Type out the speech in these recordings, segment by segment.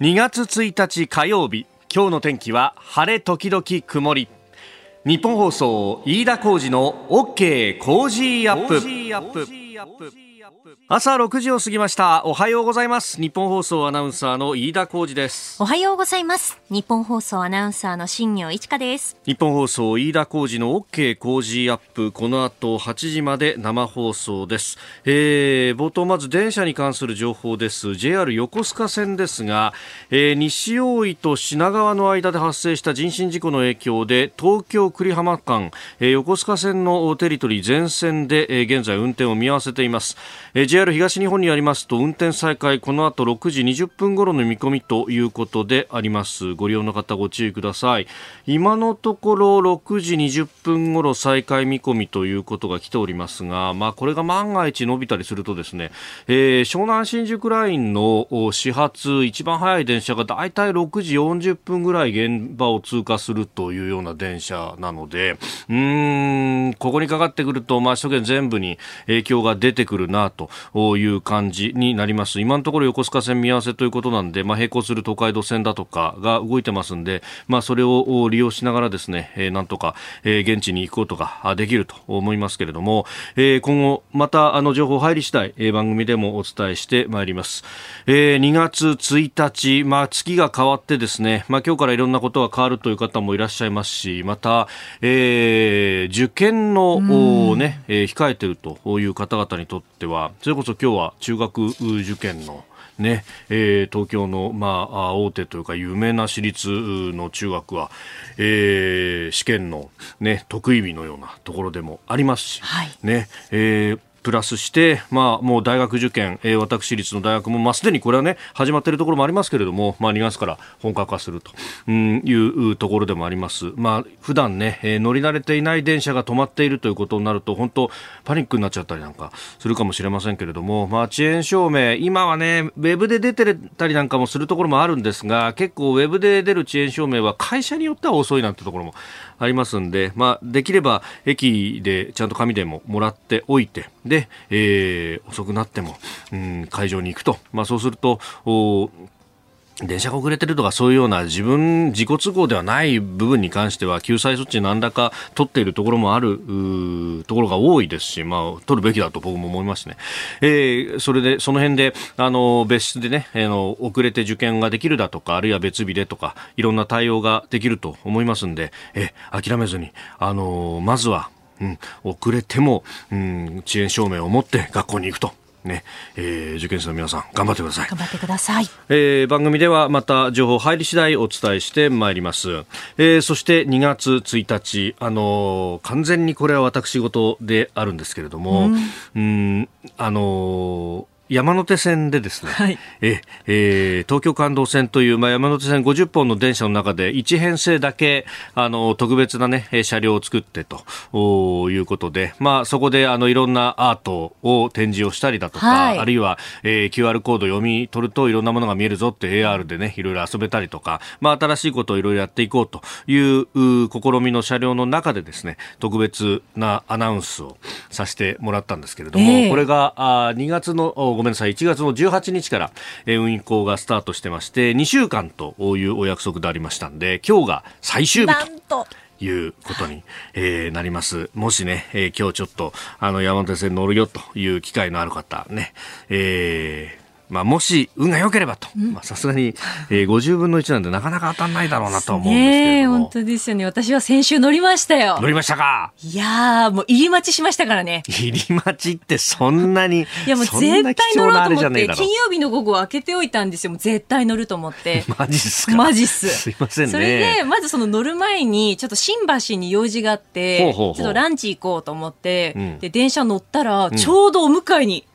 2月1日火曜日今日の天気は晴れ時々曇り。ニッポン放送飯田浩司の OK Cozy Up。朝6時を過ぎました。おはようございます。ニッポン放送アナウンサーの飯田浩司です。おはようございます。ニッポン放送アナウンサーの新行市佳です。ニッポン放送飯田浩司の OK Cozy Up。この後8時まで生放送です、えー、冒頭まず電車に関する情報です。JR 横須賀線ですが、えー、西大井と品川の間で発生した人身事故の影響で東京栗浜間、えー、横須賀線のテリトリー全線で、えー、現在運転を見合わせています、え JR 東日本によりますと運転再開この後6時20分頃の見込みということであります。ご利用の方ご注意ください。今のところ6時20分頃再開見込みということが来ておりますがまあこれが万が一伸びたりするとですね、えー、湘南新宿ラインの始発一番早い電車がだいたい6時40分ぐらい現場を通過するというような電車なのでうーんここにかかってくるとまあ首都圏全部に影響が出てくるなという感じになります。今のところ横須賀線見合わせということなんで、まあ、並行する東海道線だとかが動いてますんで、まあ、それを利用しながらですね、えー、なんとか、えー、現地に行くことができると思いますけれども、えー、今後、またあの情報入り次第、えー、番組でもお伝えしてまいります。えー、2月1日、まあ、月が変わってですね、まあ、今日からいろんなことが変わるという方もいらっしゃいますし、また、えー、受験の、ね、えー、控えているという方々にとっては、それこそ今日は中学受験のねえー、東京の、まあ、大手というか有名な私立の中学は、えー、試験の、ね、得意日のようなところでもありますし、はい、ねえープラスして、まあ、もう大学受験、えー、私立の大学も、まあ、すでにこれはね、始まっているところもありますけれども、まあ、2月から本格化すると、うん、いうところでもあります。まあ、普段ね、えー、乗り慣れていない電車が止まっているということになると、本当、パニックになっちゃったりなんかするかもしれませんけれども、まあ、遅延証明、今はね、ウェブで出てたりなんかもするところもあるんですが、結構ウェブで出る遅延証明は会社によっては遅いなんてところもありますんで、まあ、できれば駅でちゃんと紙でももらっておいて、で、えー、遅くなっても、うん、会場に行くと。まあ、そうすると、電車が遅れてるとかそういうような自分自己都合ではない部分に関しては救済措置何らか取っているところもあるところが多いですし、まあ、取るべきだと僕も思いますね。えー、それでその辺であの別室でね、あの遅れて受験ができるだとかあるいは別日でとかいろんな対応ができると思いますんで、え諦めずにあのまずはうん、遅れても、うん、遅延証明を持って学校に行くと。ね、えー、受験生の皆さん頑張ってください。頑張ってください、えー、番組ではまた情報入り次第お伝えしてまいります、えー、そして2月1日あのー、完全にこれは私事であるんですけれども、うん、んあのー山手線でですね、はい、ええー、東京感動線という、まあ、山手線50本の電車の中で1編成だけあの特別な、ね、車両を作ってということで、まあ、そこであのいろんなアートを展示をしたりだとか、はい、あるいは、えー、QR コード読み取るといろんなものが見えるぞって AR でねいろいろ遊べたりとか、まあ、新しいことをいろいろやっていこうという試みの車両の中でですね特別なアナウンスをさせてもらったんですけれども、えー、これがあ2月のごめんなさい、1月の18日から、え運行がスタートしてまして、2週間というお約束でありましたんで、今日が最終日と。いうことに、えー、なります。もしね、えー、今日ちょっと、あの、山手線乗るよという機会のある方、ね、えー、まあ、もし運が良ければと、さすがに、えー、50分の1なんでなかなか当たんないだろうなと思うんですけど本当ですよね。私は先週乗りましたよ。乗りましたか？いやもう入り待ちしましたからね。入り待ちってそんなに、いやもう絶対乗ろうと思って、金曜日の午後開けておいたんですよ。もう絶対乗ると思って。マジっすか？マジっす。すいませんね。それで、まずその乗る前に、ちょっと新橋に用事があって、ちょっとランチ行こうと思って、うん、で、電車乗ったら、ちょうどお迎えに、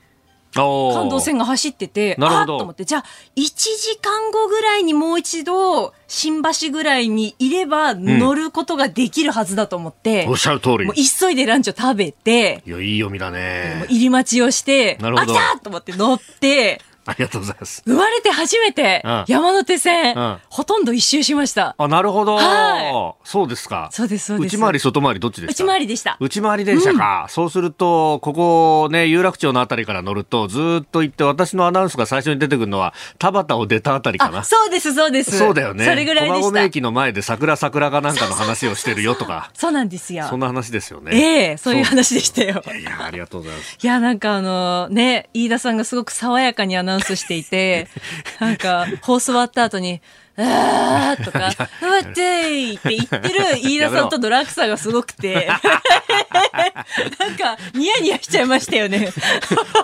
感動線が走ってて、あっと思って、じゃあ、1時間後ぐらいにもう一度、新橋ぐらいにいれば乗ることができるはずだと思って、うん、おっしゃる通り。もう急いでランチを食べて、いや、いい読みだね。入り待ちをして、あ、来たと思って乗って、ありがとうございます。生まれて初めて山手線、うん、ほとんど一周しました。あ、なるほど。はい。そうですか。そうです、そうです。内回り、外回り、どっちですか？内回りでした。内回り電車か。うん、そうすると、ここね、有楽町のあたりから乗ると、ずっと行って、私のアナウンスが最初に出てくるのは、田端を出たあたりかな。そうです、そうです。そうだよね。それぐらいでした。駒込駅の前で桜桜がなんかの話をしてるよとか。そうなんですよ。そんな話ですよね。ええー、そういう話でしたよ。いやいや、ありがとうございます。いや、なんかあの、ね、飯田さんがすごく爽やかにアナウンススしていて、なんか、放送終わった後に、あーとか、待ってって言ってる飯田さんとの落差がすごくて、なんか、ニヤニヤしちゃいましたよね。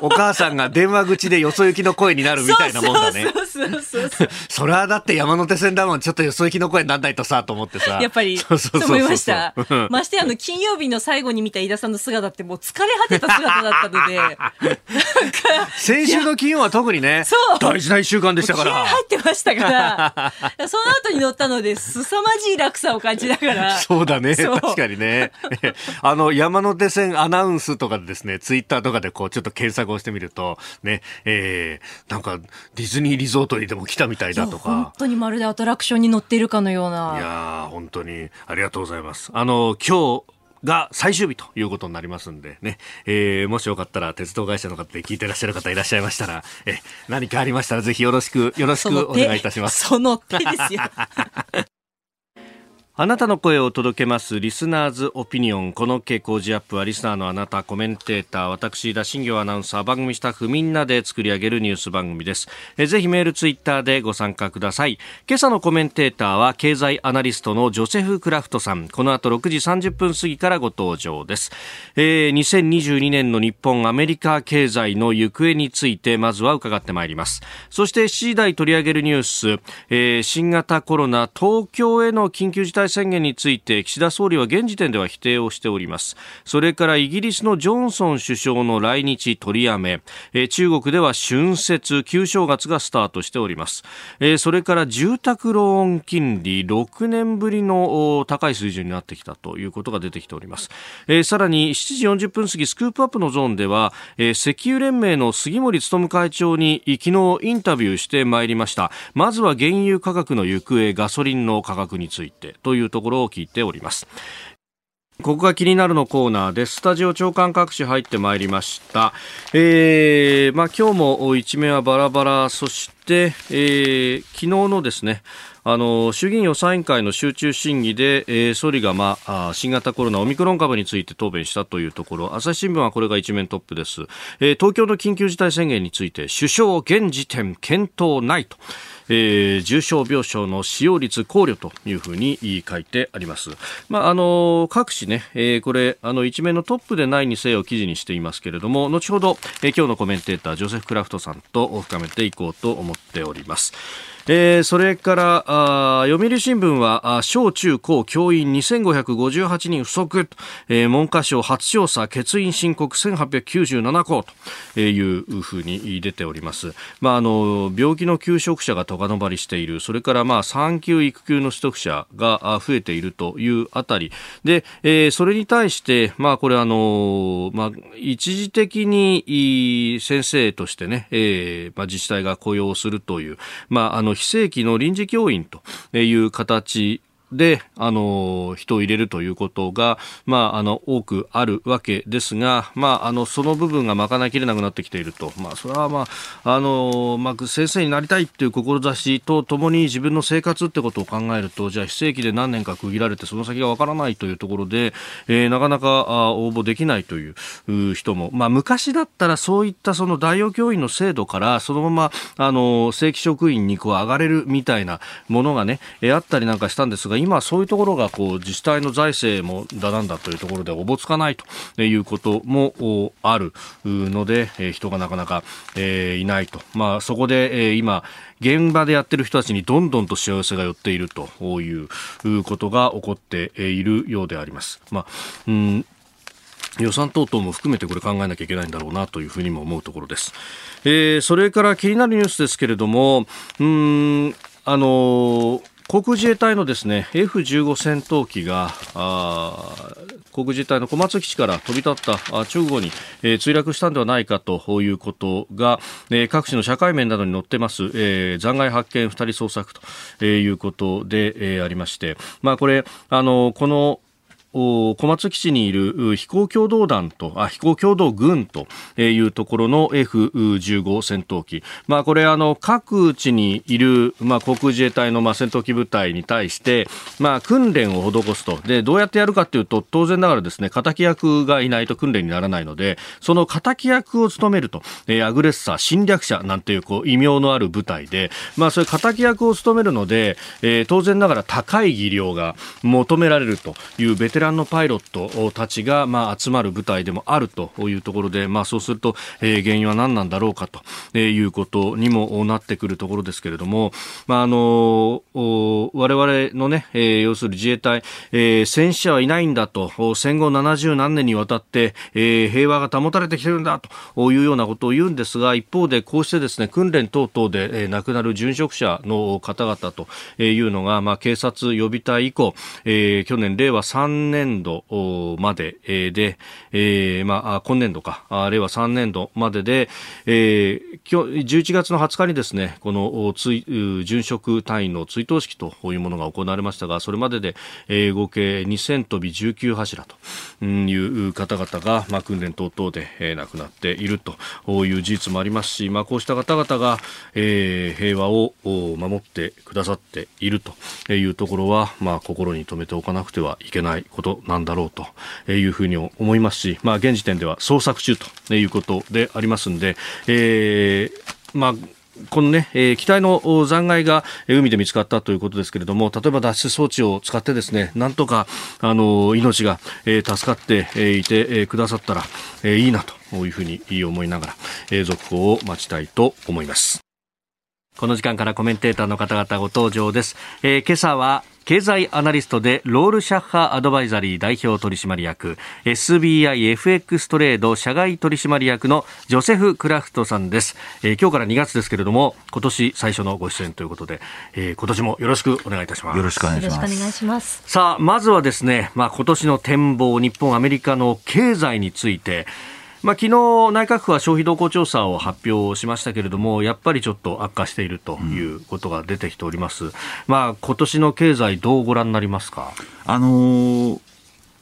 お母さんが電話口でよそ行きの声になるみたいなもんだね。そうそうそうそう。それはだって山手線だもん、ちょっとよそ行きの声になんないとさ、と思ってさ。やっぱり、そうそう思いました。ましてあの、金曜日の最後に見た飯田さんの姿ってもう疲れ果てた姿だったので、なんか。先週の金曜は特にね。大事な一週間でしたから。入ってましたから、その後に乗ったので、凄まじい落差を感じながら。そうだね。確かにね。あの、山手線アナウンスとかでですね、ツイッターとかでこう、ちょっと検索をしてみると、ね、えー、なんか、ディズニーリゾートにでも来たみたいだとか。本当にまるでアトラクションに乗っているかのような。いや本当に、ありがとうございます。あの、今日、が最終日ということになりますんでね、えー、もしよかったら鉄道会社の方で聞いてらっしゃる方いらっしゃいましたら、え何かありましたらぜひよろしく、よろしくお願いいたします。その手ですよ。あなたの声を届けます。リスナーズオピニオン。この傾向ジアップはリスナーのあなたコメンテーター私田新行アナウンサー番組スタッフみんなで作り上げるニュース番組です。ぜひメールツイッターでご参加ください。今朝のコメンテーターは経済アナリストのジョセフ・クラフトさん。この後6時30分過ぎからご登場です、えー、2022年の日本アメリカ経済の行方についてまずは伺ってまいります。そして7時台取り上げるニュース、えー、新型コロナ東京への緊急事態宣言について岸田総理は現時点では否定をしております。それからイギリスのジョンソン首相の来日取りやめ。中国では春節旧正月がスタートしております。それから住宅ローン金利6年ぶりの高い水準になってきたということが出てきております。さらに7時40分過ぎスクープアップのゾーンでは石油連盟の杉森務会長に昨日インタビューしてまいりました。まずは原油価格の行方ガソリンの価格についてというところを聞いております。ここが気になるのコーナーです。スタジオ長官各紙入ってまいりました。えー、まあ今日も一面はバラバラ、そして、えー、昨日のですね、あの衆議院予算委員会の集中審議で、えー、総理が、まあ、新型コロナオミクロン株について答弁したというところ朝日新聞はこれが一面トップです、えー、東京の緊急事態宣言について首相現時点検討ないとえー、重症病床の使用率考慮というふうに書いてあります。まあ、あの各紙ね、えー、これあの一面のトップでないにせよ記事にしていますけれども後ほど、えー、今日のコメンテータージョセフ・クラフトさんと深めていこうと思っております。えー、それからあ読売新聞は小中高教員2558人不足、えー、文科省初調査欠員申告1897校というふうに出ております、まあ、あの病気の休職者が高止まりしている。それからまあ産休育休の取得者が増えているというあたり。で、えー、それに対して、まあ、これあの、まあ、一時的に先生としてね、えーまあ、自治体が雇用するという、まあ、あの非正規の臨時教員という形で、あの、人を入れるということが、まあ、あの、多くあるわけですが、まあ、あの、その部分が賄いきれなくなってきていると。まあ、それはまあ、あの、まあ、先生になりたいっていう志とともに自分の生活ってことを考えると、じゃあ、非正規で何年か区切られて、その先がわからないというところで、えー、なかなかあ応募できないという人も、まあ、昔だったらそういったその大用教員の制度から、そのまま、あの、正規職員にこう上がれるみたいなものがね、えー、あったりなんかしたんですが、今そういうところがこう自治体の財政もだなんだというところでおぼつかないということもあるので、人がなかなか、えいないと。まあ、そこで、え今、現場でやってる人たちにどんどんと幸せが寄っているということが起こっているようであります。まあ、うん予算等々も含めてこれ考えなきゃいけないんだろうなというふうにも思うところです。えー、それから気になるニュースですけれども、うん、あのー航空自衛隊のですね F15 戦闘機が航空自衛隊の小松基地から飛び立った直後に、えー、墜落したんではないかということが、えー、各地の社会面などに載ってます、えー、残骸発見2人捜索ということで、えー、ありまして、まあ、これあのこの小松基地にいる飛行共同団とあ飛行共同軍というところの F15 戦闘機、まあ、これあの各地にいる、まあ、航空自衛隊のまあ戦闘機部隊に対して、まあ、訓練を施すと。でどうやってやるかというと当然ながらですね敵役がいないと訓練にならないのでその敵役を務めると、えアグレッサー侵略者なんていうこう異名のある部隊で、まあ、そういう敵役を務めるので、えー、当然ながら高い技量が求められるというベテランランのパイロットたちが、まあ、集まる舞台でもあるというところで、まあ、そうすると、えー、原因は何なんだろうかということにもなってくるところですけれども、まあ、あの我々のね、えー、要する自衛隊、えー、戦死者はいないんだと戦後70何年にわたって、えー、平和が保たれてきてるんだというようなことを言うんですが一方でこうしてですね訓練等々で、えー、亡くなる殉職者の方々というのが、まあ、警察予備隊以降、えー、去年令和3年年度までで、えー、まあ、今年度か、令和3年度までで、えー、今日11月の20日にですね、この追殉職隊員の追悼式というものが行われましたが、それまでで、えー、合計2000飛び19柱という方々が、まあ、訓練等々で、えー、亡くなっているという事実もありますし、まあ、こうした方々が、えー、平和を守ってくださっているというところは、まあ、心に留めておかなくてはいけない。ことなんだろうというふうに思いますし、まあ、現時点では捜索中ということでありますので、えー、まあこのね、えー、機体の残骸が海で見つかったということですけれども、例えば脱出装置を使ってですね、なんとか、あの、命が、えー、助かっていて、くださったら、えー、いいなというふうに思いながら、えー、続報を待ちたいと思います。この時間からコメンテーターの方々ご登場です。えー、今朝は経済アナリストでロールシャッハアドバイザリー代表取締役 SBIFX トレード社外取締役のジョセフ・クラフトさんです、えー、今日から2月ですけれども今年最初のご出演ということで、えー、今年もよろしくお願いいたします。よろしくお願いします。さあまずはですねまあ今年の展望日本アメリカの経済についてまあ、昨日内閣府は消費動向調査を発表しましたけれども、やっぱりちょっと悪化しているということが出てきております。うん、まあ、今年の経済どうご覧になりますか？あのー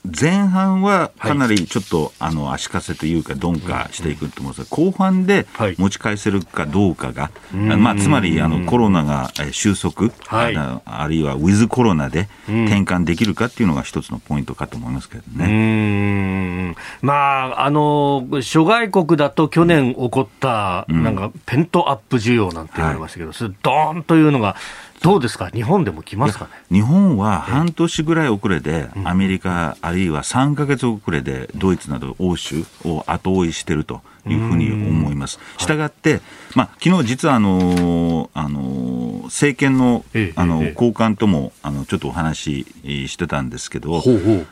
前半はかなりちょっと、はい、あの足かせというか鈍化していくと思うんですが、後半で持ち返せるかどうかが、はい、まあ、つまりあのコロナが収束、はい、ああるいはウィズコロナで転換できるかっていうのが一つのポイントかと思いますけどね。まあ、あの諸外国だと去年起こった、なんかペントアップ需要なんて言われましたけど、それドーンというのがどうですか、日本でも来ますかね？日本は半年ぐらい遅れで、アメリカ、あるいは3か月遅れで、ドイツなど欧州を後追いしているというふうに思います。したがって、まあ昨日実はあのあの政権のあの高官ともあのちょっとお話ししてたんですけど、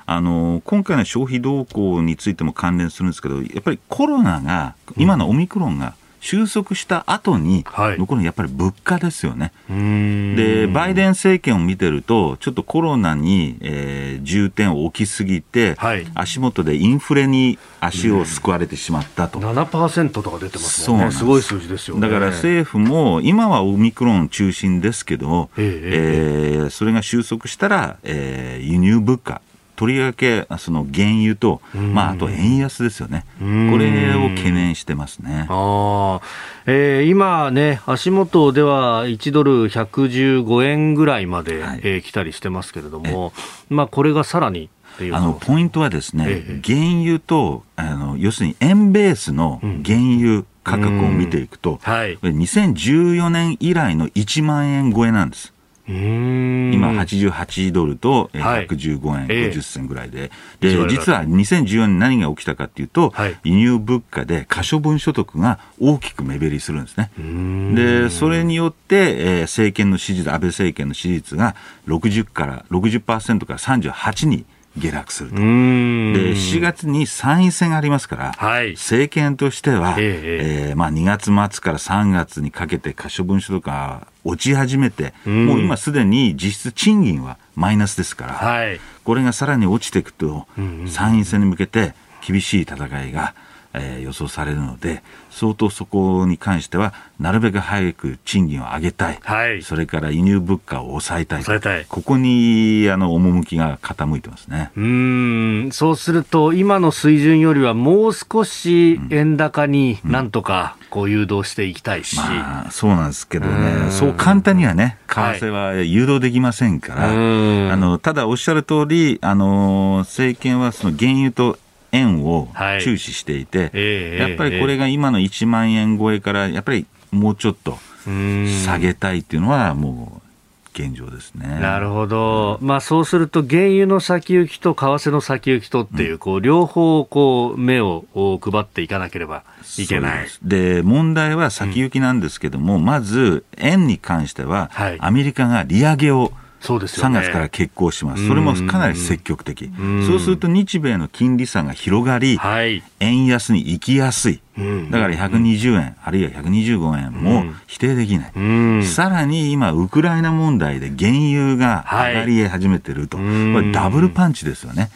あの今回の消費動向についても関連するんですけど、やっぱりコロナが、今のオミクロンが、収束した後に残るやっぱり物価ですよね。で、バイデン政権を見てると、ちょっとコロナに、えー、重点を置きすぎて、はい、足元でインフレに足をすくわれてしまったと。7%とか出てますもんね。すごい数字ですよね。だから政府も、今はオミクロン中心ですけど、えー、えー、それが収束したら、えー、輸入物価、とりわけその原油と、まあ、あと円安ですよね、これを懸念してますね。あ、えー、今ね、足元では1ドル115円ぐらいまで、はい、えー、来たりしてますけれども、まあ、これがさらにあのポイントはですね、ええ、原油とあの要するに円ベースの原油価格を見ていくと、うん。はい、2014年以来の1万円超えなんです。今、88ドルと115円50銭ぐらいで、で実は2014年何が起きたかっていうと、輸入物価で可処分所得が大きく目減りするんですね。で、それによって、え政権の支持率、安倍政権の支持率が60から、60%から38に下落すると。で、7月に参院選がありますから、はい、政権としては、ええー、まあ、2月末から3月にかけて可処分所とか落ち始めて、もう今すでに実質賃金はマイナスですから、はい、これがさらに落ちていくと、参院選に向けて厳しい戦いが、えー、予想されるので、相当そこに関しては、なるべく早く賃金を上げたい、はい、それから輸入物価を抑えたい、たい。ここにあの趣が傾いてますね。うん。そうすると、今の水準よりはもう少し円高になんとかこう誘導していきたいし、うんまあ、そうなんですけどね、そう簡単にはね、為替は誘導できませんから、はい、あのただおっしゃる通り、あの政権はその原油と円を注視していて、はいえー、やっぱりこれが今の1万円超えから、やっぱりもうちょっと下げたいっていうのは、もう現状ですね。なるほど。まあそうすると原油の先行きと為替の先行きとっていう、うん、こう両方こう目を配っていかなければいけない。で問題は先行きなんですけども、うん、まず円に関しては、はい、アメリカが利上げをそうですよね、3月から決行します、それもかなり積極的、そうすると日米の金利差が広がり、はい、円安に行きやすい、だから120円、あるいは125円も否定できない、さらに今、ウクライナ問題で原油が上がり始めてると、これ、ダブルパンチですよね、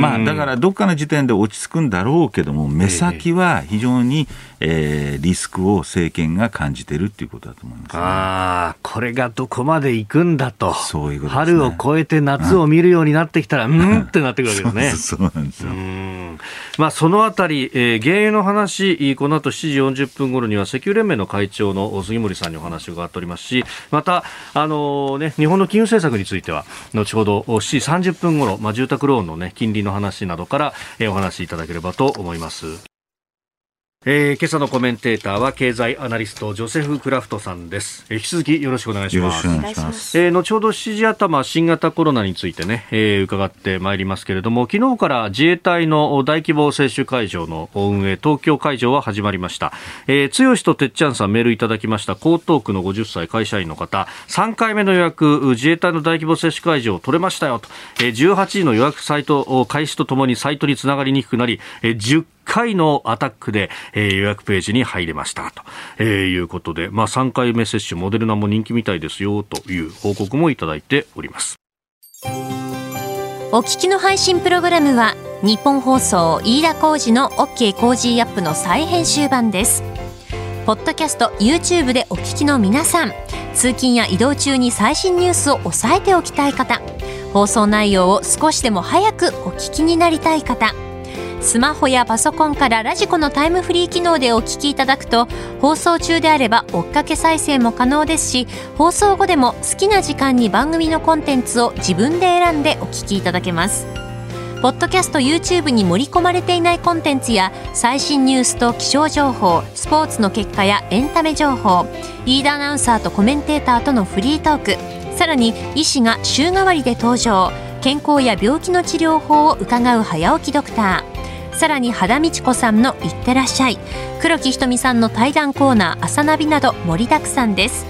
まあ、だからどっかの時点で落ち着くんだろうけども、目先は非常に、えー、リスクを政権が感じてるっていうことだと思います、ね、あこれがどこまで行くんだと、そういうこと、ね、春を越えて夏を見るようになってきたら、うん、うんってなってくるわけですね。そうなんですよまあ、そのあたり、えー、原油の話、この後7時40分頃には石油連盟の会長の杉森さんにお話を伺っておりますし、また、あのー、ね、日本の金融政策については、後ほど7時30分頃、まあ、住宅ローンの、ね、金利の話などから、えー、お話しいただければと思います。えー、今朝のコメンテーターは経済アナリストジョセフ・クラフトさんです、えー、引き続きよろしくお願いします。えー、後ほど7時頭新型コロナについてね、えー、伺ってまいりますけれども昨日から自衛隊の大規模接種会場の運営東京会場は始まりました、えー、剛とてっちゃんさんメールいただきました。江東区の50歳会社員の方。3回目の予約自衛隊の大規模接種会場取れましたよと、えー、18時の予約サイト開始とともにサイトにつながりにくくなり、えー、10回のアタックで、えー、予約ページに入れました。と、えー、いうことで、まあ、3回目接種モデルナも人気みたいですよという報告もいただいております。お聞きの配信プログラムは日本放送飯田浩司の OK コージーアップの再編集版です。ポッドキャスト YouTube でお聞きの皆さん通勤や移動中に最新ニュースを押さえておきたい方放送内容を少しでも早くお聞きになりたい方スマホやパソコンから radiko のタイムフリー機能でお聞きいただくと放送中であれば追っかけ再生も可能ですし放送後でも好きな時間に番組のコンテンツを自分で選んでお聞きいただけます。ポッドキャスト YouTube に盛り込まれていないコンテンツや最新ニュースと気象情報スポーツの結果やエンタメ情報飯田アナウンサーとコメンテーターとのフリートークさらに医師が週替わりで登場。健康や病気の治療法を伺う早起きドクター。さらに肌道子さんの「いってらっしゃい」黒木ひとみさんの対談コーナー「朝ナビ」など盛りだくさんです。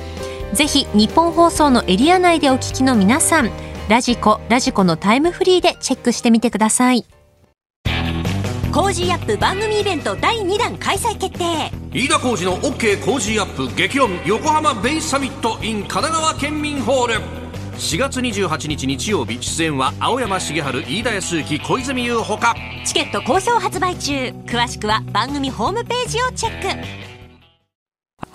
ぜひ日本放送のエリア内でお聞きの皆さんradiko radiko のタイムフリーでチェックしてみてください。 Cozy Up 番組イベント第2弾開催決定。飯田浩司の OK コージーアップ激論横浜ベイサミット in 神奈川県民ホール。4月28日日曜日出演は青山繁晴飯田康之小泉悠ほかチケット好評発売中詳しくは番組ホームページをチェック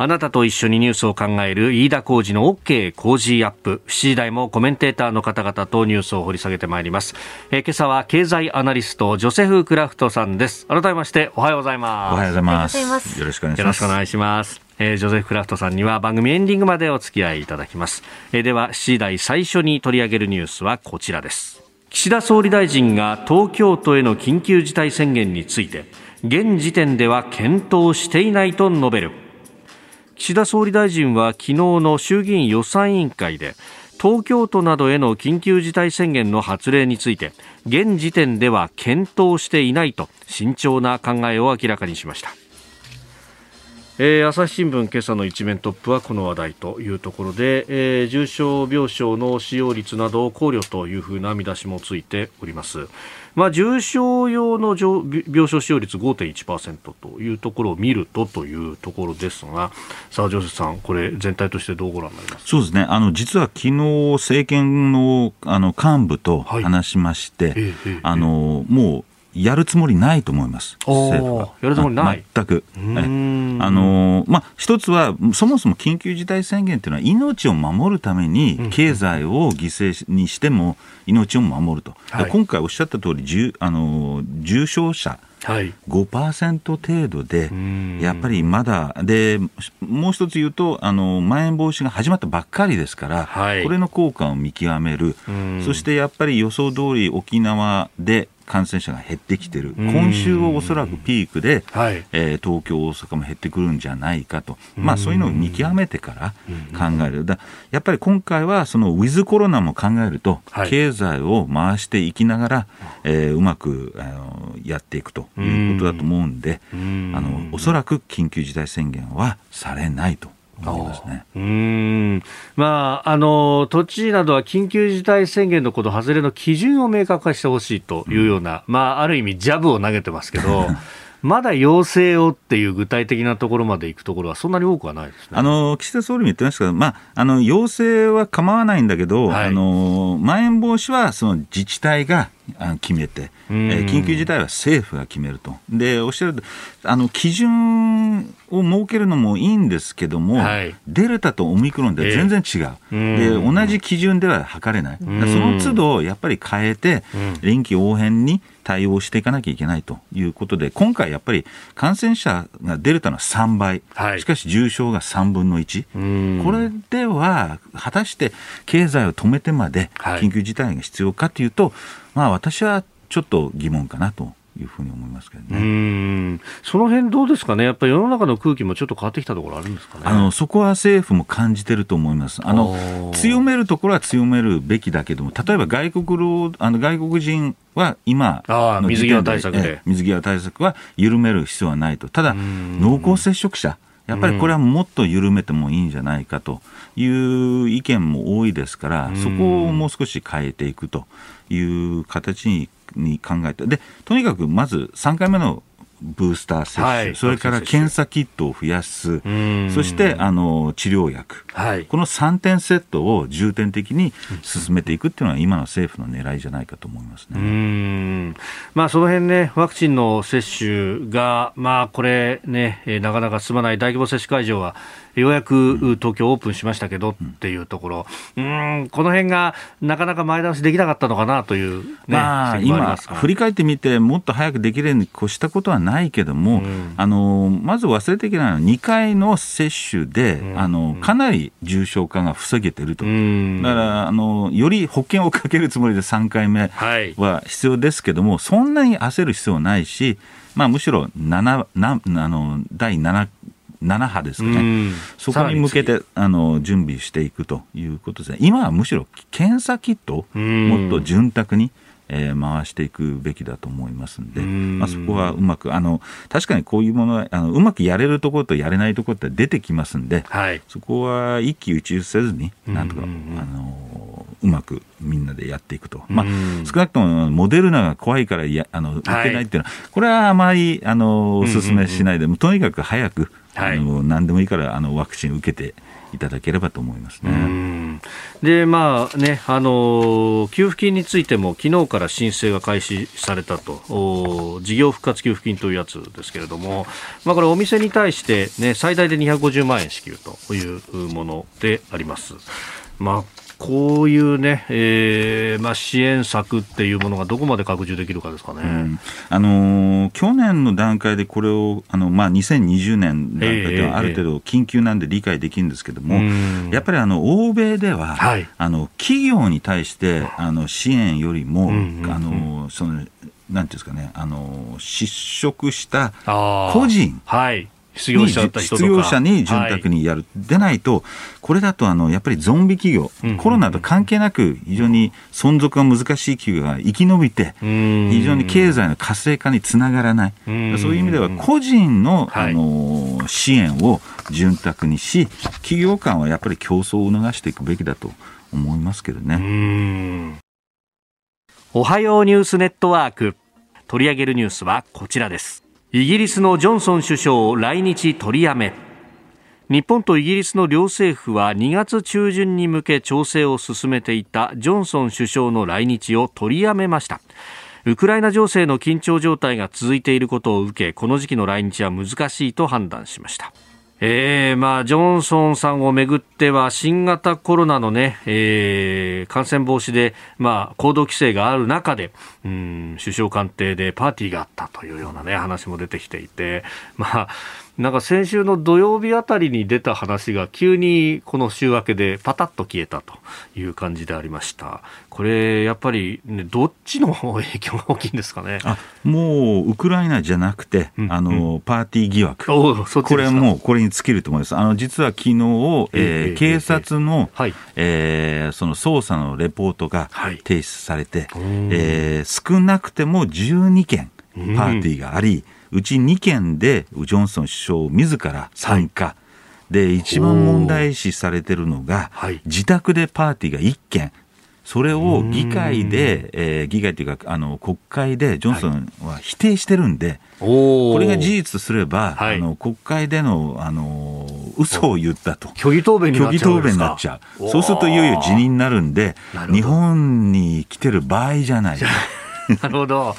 あなたと一緒にニュースを考える飯田浩二の OK 工事アップ。7時台もコメンテーターの方々とニュースを掘り下げてまいります。えー、今朝は経済アナリスト、ジョセフ・クラフトさんです。改めましておはようございます。おはようございます。よろしくお願いします。えー、ジョゼフ・クラフトさんには番組エンディングまでお付き合いいただきます、えー、では7時台最初に取り上げるニュースはこちらです。岸田総理大臣が東京都への緊急事態宣言について現時点では検討していないと述べる。岸田総理大臣は昨日の衆議院予算委員会で東京都などへの緊急事態宣言の発令について現時点では検討していないと慎重な考えを明らかにしました。えー、朝日新聞今朝の一面トップはこの話題というところで、えー、重症病床の使用率などを考慮というふうな見出しもついております。まあ、重症用の病床使用率5.1%というところを見るとというところですが、さあ、ジョセさん、これ、全体としてどうご覧になりますそうですね、あの実は昨日政権のあの幹部と話しまして、はい、あのもうやるつもりないと思います、政府は。やるつもりない。全く。あのまあ、一つは、そもそも緊急事態宣言というのは、命を守るために、経済を犠牲にしても、命を守ると、はい、今回おっしゃった通り、あの重症者、はい、5%程度で、やっぱりまだ、でもう一つ言うとあの、まん延防止が始まったばっかりですから、はい、これの効果を見極める、そしてやっぱり予想通り沖縄で感染者が減ってきてる、今週はおそらくピークで、はい、えー、東京、大阪も減ってくるんじゃないかと、まあ、そういうのを見極めてから考える、だやっぱり今回はそのウィズコロナも考えると、はい、経済を回していきながら、えー、うまくあのやっていくということだと思うんで、あのおそらく緊急事態宣言はされないと。ね、うんまあ、あの都知事などは緊急事態宣言のこの外れの基準を明確化してほしいというような、うん、まあ、ある意味、ジャブを投げてますけど。まだ要請をっていう具体的なところまで行くところはそんなに多くはないです、ね、あの岸田総理も言ってましたけど、まあ、あの要請は構わないんだけど、はい、あのまん延防止はその自治体が決めて、えー、緊急事態は政府が決めると。で、おっしゃると、あの、基準を設けるのもいいんですけども、はい、デルタとオミクロンでは全然違う。えー、で、同じ基準では測れない。その都度、やっぱり変えて、臨機応変に対応していかなきゃいけないということで、今回やっぱり感染者がデルタの3倍、はい、しかし重症が3分の1。これでは、果たして経済を止めてまで緊急事態が必要かというと、まあ私はちょっと疑問かなというふうに思いますけどね。うんその辺どうですかね、やっぱり世の中の空気もちょっと変わってきたところあるんですかね？あのそこは政府も感じてると思います。あの強めるところは強めるべきだけども、例えば外国労あの外国人は今の水際対策で水際対策は緩める必要はないと。ただ濃厚接触者やっぱりこれはもっと緩めてもいいんじゃないかという意見も多いですから、そこをもう少し変えていくという形にに考えて、でとにかくまず3回目のブースター接種、はい、それから検査キットを増やす、そしてあの治療薬、はい、この3点セットを重点的に進めていくっていうのは、今の政府の狙いじゃないかと思いますね。まあ、その辺ね、ワクチンの接種が、まあ、これね、なかなか進まない大規模接種会場は、ようやく東京オープンしましたけどっていうところ、うん、この辺がなかなか前倒しできなかったのかなという、ね、まあ、今、振り返ってみて、もっと早くできるに越したことはないけども、うん、あのまず忘れていけないのは、2回の接種で、うん、あのかなり重症化が防げてると、だからあの、より保険をかけるつもりで3回目は必要ですけども、はい、そんなに焦る必要ないし、まあ、むしろ7なあの第7 7波ですかね、そこに向けてあの準備していくということですね、今はむしろ検査キットをもっと潤沢に、えー、回していくべきだと思いますんで、まあ、そこはうまくあの、確かにこういうものあの、うまくやれるところとやれないところって出てきますんで、はい、そこは一喜一憂せずに、なんとか、あのうまくみんなでやっていくと、まあ、少なくともモデルナが怖いからやあの打てないっていうのは、はい、これはあまりあのお勧めしないで、とにかく早くはい、あの何でもいいからあのワクチン受けていただければと思いますね。で、まあね、あの給付金についても昨日から申請が開始されたと、事業復活給付金というやつですけれども、まあこれお店に対してね、最大で250万円支給というものであります。まあこういうね、えーまあ、支援策っていうものがどこまで拡充できるかですかね、うん、あのー、去年の段階でこれを、あのまあ、2020年段階ではある程度緊急なんで理解できるんですけども、えー、やっぱりあの欧米では、はい、あの企業に対してあの支援よりも、うんうん、あのそのなんていうんですかね、あの失職した個人、はい失業者失業者に潤沢にやる、はい、でないと、これだとあのやっぱりゾンビ企業、コロナと関係なく、非常に存続が難しい企業が生き延びて、非常に経済の活性化につながらない、そういう意味では、個人の,、あの支援を潤沢にし、企業間はやっぱり競争を促していくべきだと思いますけどね。おはようニュースネットワーク。取り上げるニュースはこちらですイギリスのジョンソン首相来日取りやめ。日本とイギリスの両政府は2月中旬に向け調整を進めていたジョンソン首相の来日を取りやめました。ウクライナ情勢の緊張状態が続いていることを受けこの時期の来日は難しいと判断しました。えー、まあ、ジョンソンさんをめぐっては、新型コロナのね、えー、感染防止で、まあ、行動規制がある中で、うん、首相官邸でパーティーがあったというようなね、話も出てきていて、まあ、なんか先週の土曜日あたりに出た話が急にこの週明けでパタッと消えたという感じでありました。これやっぱり、ね、どっちの影響が大きいんですかね？あもうウクライナじゃなくて、うん、あのパーティー疑惑。これもうこれに尽きると思います。あの実は昨日、えー、えー、警察の、はい、えー、その捜査のレポートが提出されて、はい、えー、少なくても12件パーティーがあり。うんうち2件でジョンソン首相自ら参加、はい、で一番問題視されてるのが、自宅でパーティーが1件。それを議会で、えー、議会というかあの国会でジョンソンは否定してるんで、はい、これが事実とすれば、はい、あの国会でのあの嘘を言ったと。虚偽答弁になっちゃうそうするといよいよ辞任になるんで日本に来てる場合じゃない。なるほど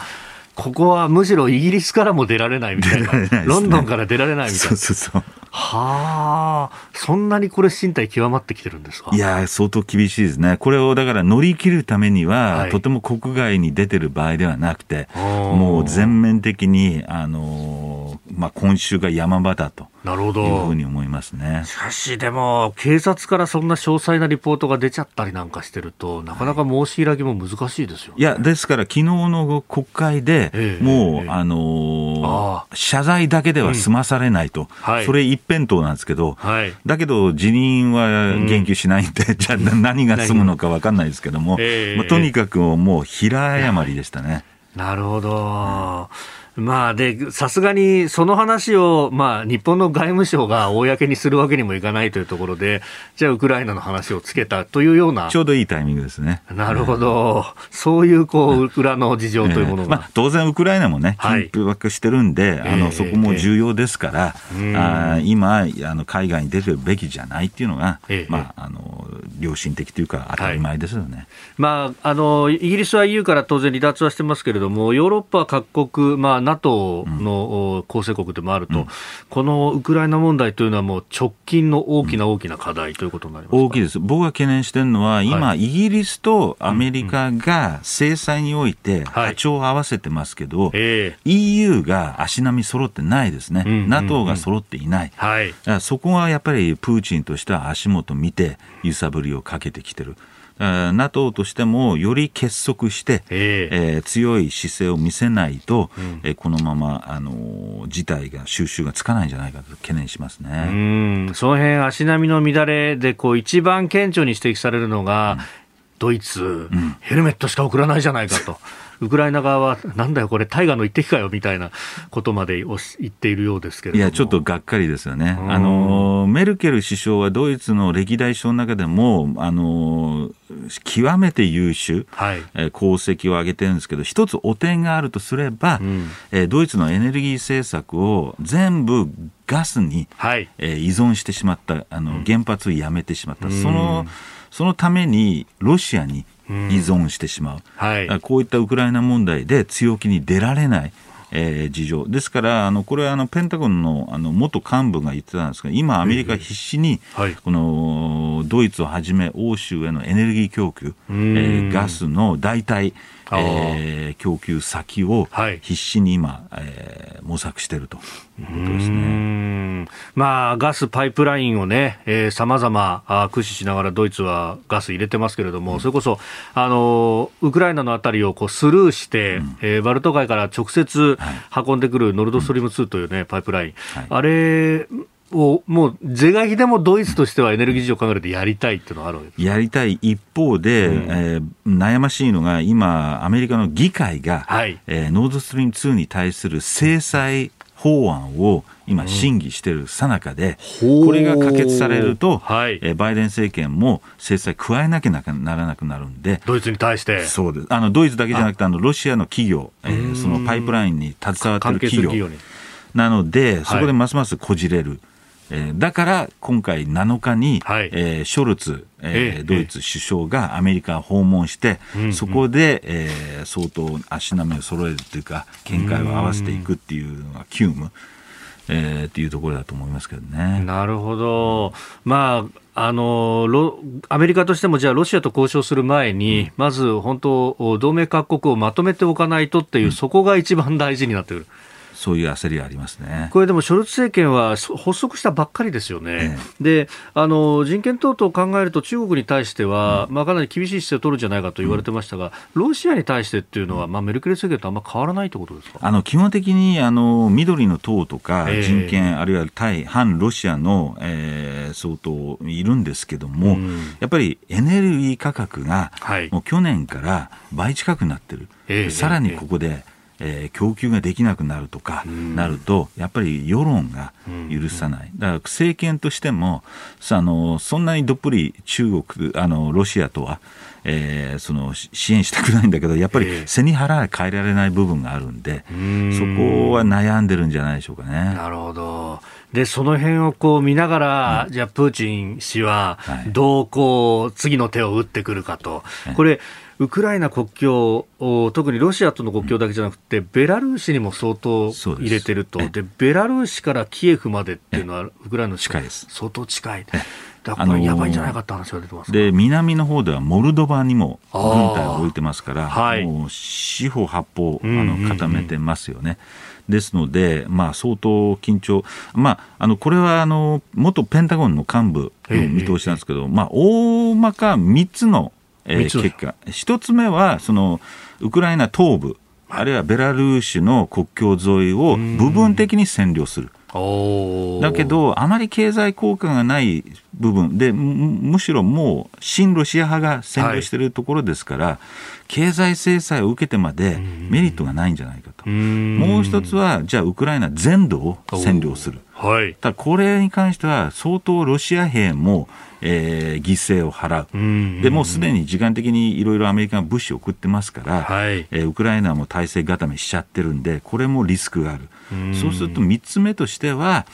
ここはむしろイギリスからも出られないみたいな、ね、ロンドンから出られないみたいな。そうそうそう。はあ、そんなにこれ、身体極まってきてるんですか？いや、相当厳しいですね、これをだから乗り切るためには、はい、とても国外に出てる場合ではなくて、もう全面的に、あのまあ、今週が山場だと。なるほど。いうふうに思いますね。しかし、でも、警察からそんな詳細なリポートが出ちゃったりなんかしてると、なかなか申し開きも難しいですよ、ね、いや、ですから、昨日の国会で、もう、えー、あのー、謝罪だけでは済まされないと、うん。はい、それ一辺倒なんですけど、はい、だけど、辞任は言及しないんで、うん、じゃあ何が済むのか分かんないですけども、えー、まあ、とにかくもう平誤りでしたね。なるほど。うんまあで、さすがにその話を、まあ、日本の外務省が公にするわけにもいかないというところで、じゃあ、ウクライナの話をつけたというような。ちょうどいいタイミングですね。なるほど。そういう、こう、裏の事情というものが。まあ、当然、ウクライナもね、緊迫してるんで、あの、そこも重要ですから、あ今、あの、海外に出てるべきじゃないっていうのが、まあ、あの、良心的というか、当たり前ですよね。はい、まあ、あの、イギリスは EU から当然離脱はしてますけれども、ヨーロッパ各国、まあ、NATO の構成国でもあると、うん、このウクライナ問題というのはもう直近の大きな大きな課題ということになります大きいです。僕が懸念しているのは、今、はい、イギリスとアメリカが制裁において波長を合わせてますけど、はい、EU が足並み揃ってないですね。うん、NATO が揃っていない。はい、そこはやっぱりプーチンとしては足元見て揺さぶりをかけてきてる。NATO としてもより結束して、えー、えー、強い姿勢を見せないと、うん、えー、このまま、あのー、事態が収拾がつかないんじゃないかと懸念しますね。うん。その辺足並みの乱れでこう一番顕著に指摘されるのが、うん、ドイツ、うん、ヘルメットしか送らないじゃないかと。ウクライナ側は、なんだよ、これ、大河の一滴かよみたいなことまで言っているようですけれどいや、ちょっとがっかりですよね。あのメルケル首相はドイツの歴代首相の中でも、あの極めて優秀、はい、え功績を挙げてるんですけど、一つ汚点があるとすれば、うん、えドイツのエネルギー政策を全部ガスに、はい、え依存してしまった、あの原発をやめてしまった、うん、そのそのためにロシアに依存してしまう、はい、こういったウクライナ問題で強気に出られない。えー、事情。ですから、あのこれはあのペンタゴンのあの元幹部が言ってたんですが、今、アメリカ必死に、このドイツをはじめ欧州へのエネルギー供給、えー、ガスの代替、えー、供給先を必死に今、はい、えー、模索しているということですね。まあ、ガスパイプラインをね、さまざま駆使しながらドイツはガス入れてますけれども、うん、それこそ、あの、ウクライナのあたりをこうスルーして、うん、えー、バルト海から直接、運んでくるノルドストリーム2というね、パイプライン。あれ、をもう是が非でもドイツとしてはエネルギー事情を考えるとやりたいっていうのはあるわけやりたい一方で、うん、えー、悩ましいのが今、アメリカの議会が、はい、えー、ノードストリーム2に対する制裁法案を今、審議しているさなかで、うん、これが可決されると、はい、えー、バイデン政権も制裁加えなきゃならなくなるんで、ドイツに対して？そうです。あのドイツだけじゃなくて、あ。のロシアの企業、えー、そのパイプラインに携わっている企業なので、そこでますますこじれる。えー、だから今回7日に、はい、えー、ショルツ、えー、ドイツ首相がアメリカを訪問して、そこで、えー、相当足並みを揃えるというか見解を合わせていくっていうのが急務。えー、っていうところだと思いますけどね。なるほど。まあ、あのロアメリカとしてもじゃあロシアと交渉する前に、うん、まず本当同盟各国をまとめておかないとっていう、うん、そこが一番大事になってくる。そういう焦りはありますね。これでも、ショルツ政権は発足したばっかりですよね、ええ、であの人権等々を考えると、中国に対しては、うん、まあ、かなり厳しい姿勢を取るんじゃないかと言われてましたが、うん、ロシアに対してっていうのは、まあ、メルケル政権とあんま変わらないということですか？あの基本的にあの緑の党とか人権、え、あるいは対反ロシアの、えー、相当いるんですけども、うん、やっぱりエネルギー価格が、はい、もう去年から倍近くなってる。さらにここで、えー、供給ができなくなるとかなると、やっぱり世論が許さない、だから政権としてもあのそんなにどっぷり中国あのロシアとは、えー、その支援したくないんだけどやっぱり背に腹は変えられない部分があるんで、そこは悩んでるんじゃないでしょうかね。なるほど。でその辺をこう見ながら、うん、じゃあプーチン氏はどうこう次の手を打ってくるかと、はい、これウクライナ国境、特にロシアとの国境だけじゃなくて、ベラルーシにも相当入れてると、でベラルーシからキエフまでっていうのは、ウクライナの近いです。相当近い。だからやばいんじゃないかって話が出てますで南の方ではモルドバにも軍隊を置いてますから、はい、もう四方八方あの固めてますよね。ですので、まあ、相当緊張、まあ、あのこれはあの元ペンタゴンの幹部の見通しなんですけど、まあ、大まか3つのえー、結果、一つ目はそのウクライナ東部、あるいはベラルーシの国境沿いを部分的に占領する。だけど、あまり経済効果がない部分。で、むしろもう親ロシア派が占領しているところですから、はい、経済制裁を受けてまでメリットがないんじゃないかと、もう一つは、じゃあ、ウクライナ全土を占領する、はい、ただこれに関しては、相当ロシア兵もえー、犠牲を払う、でもうすでに時間的にいろいろアメリカが物資を送ってますから、はい、えー、ウクライナも体制固めしちゃってるんで、これもリスクがある、そうすると3つ目としては、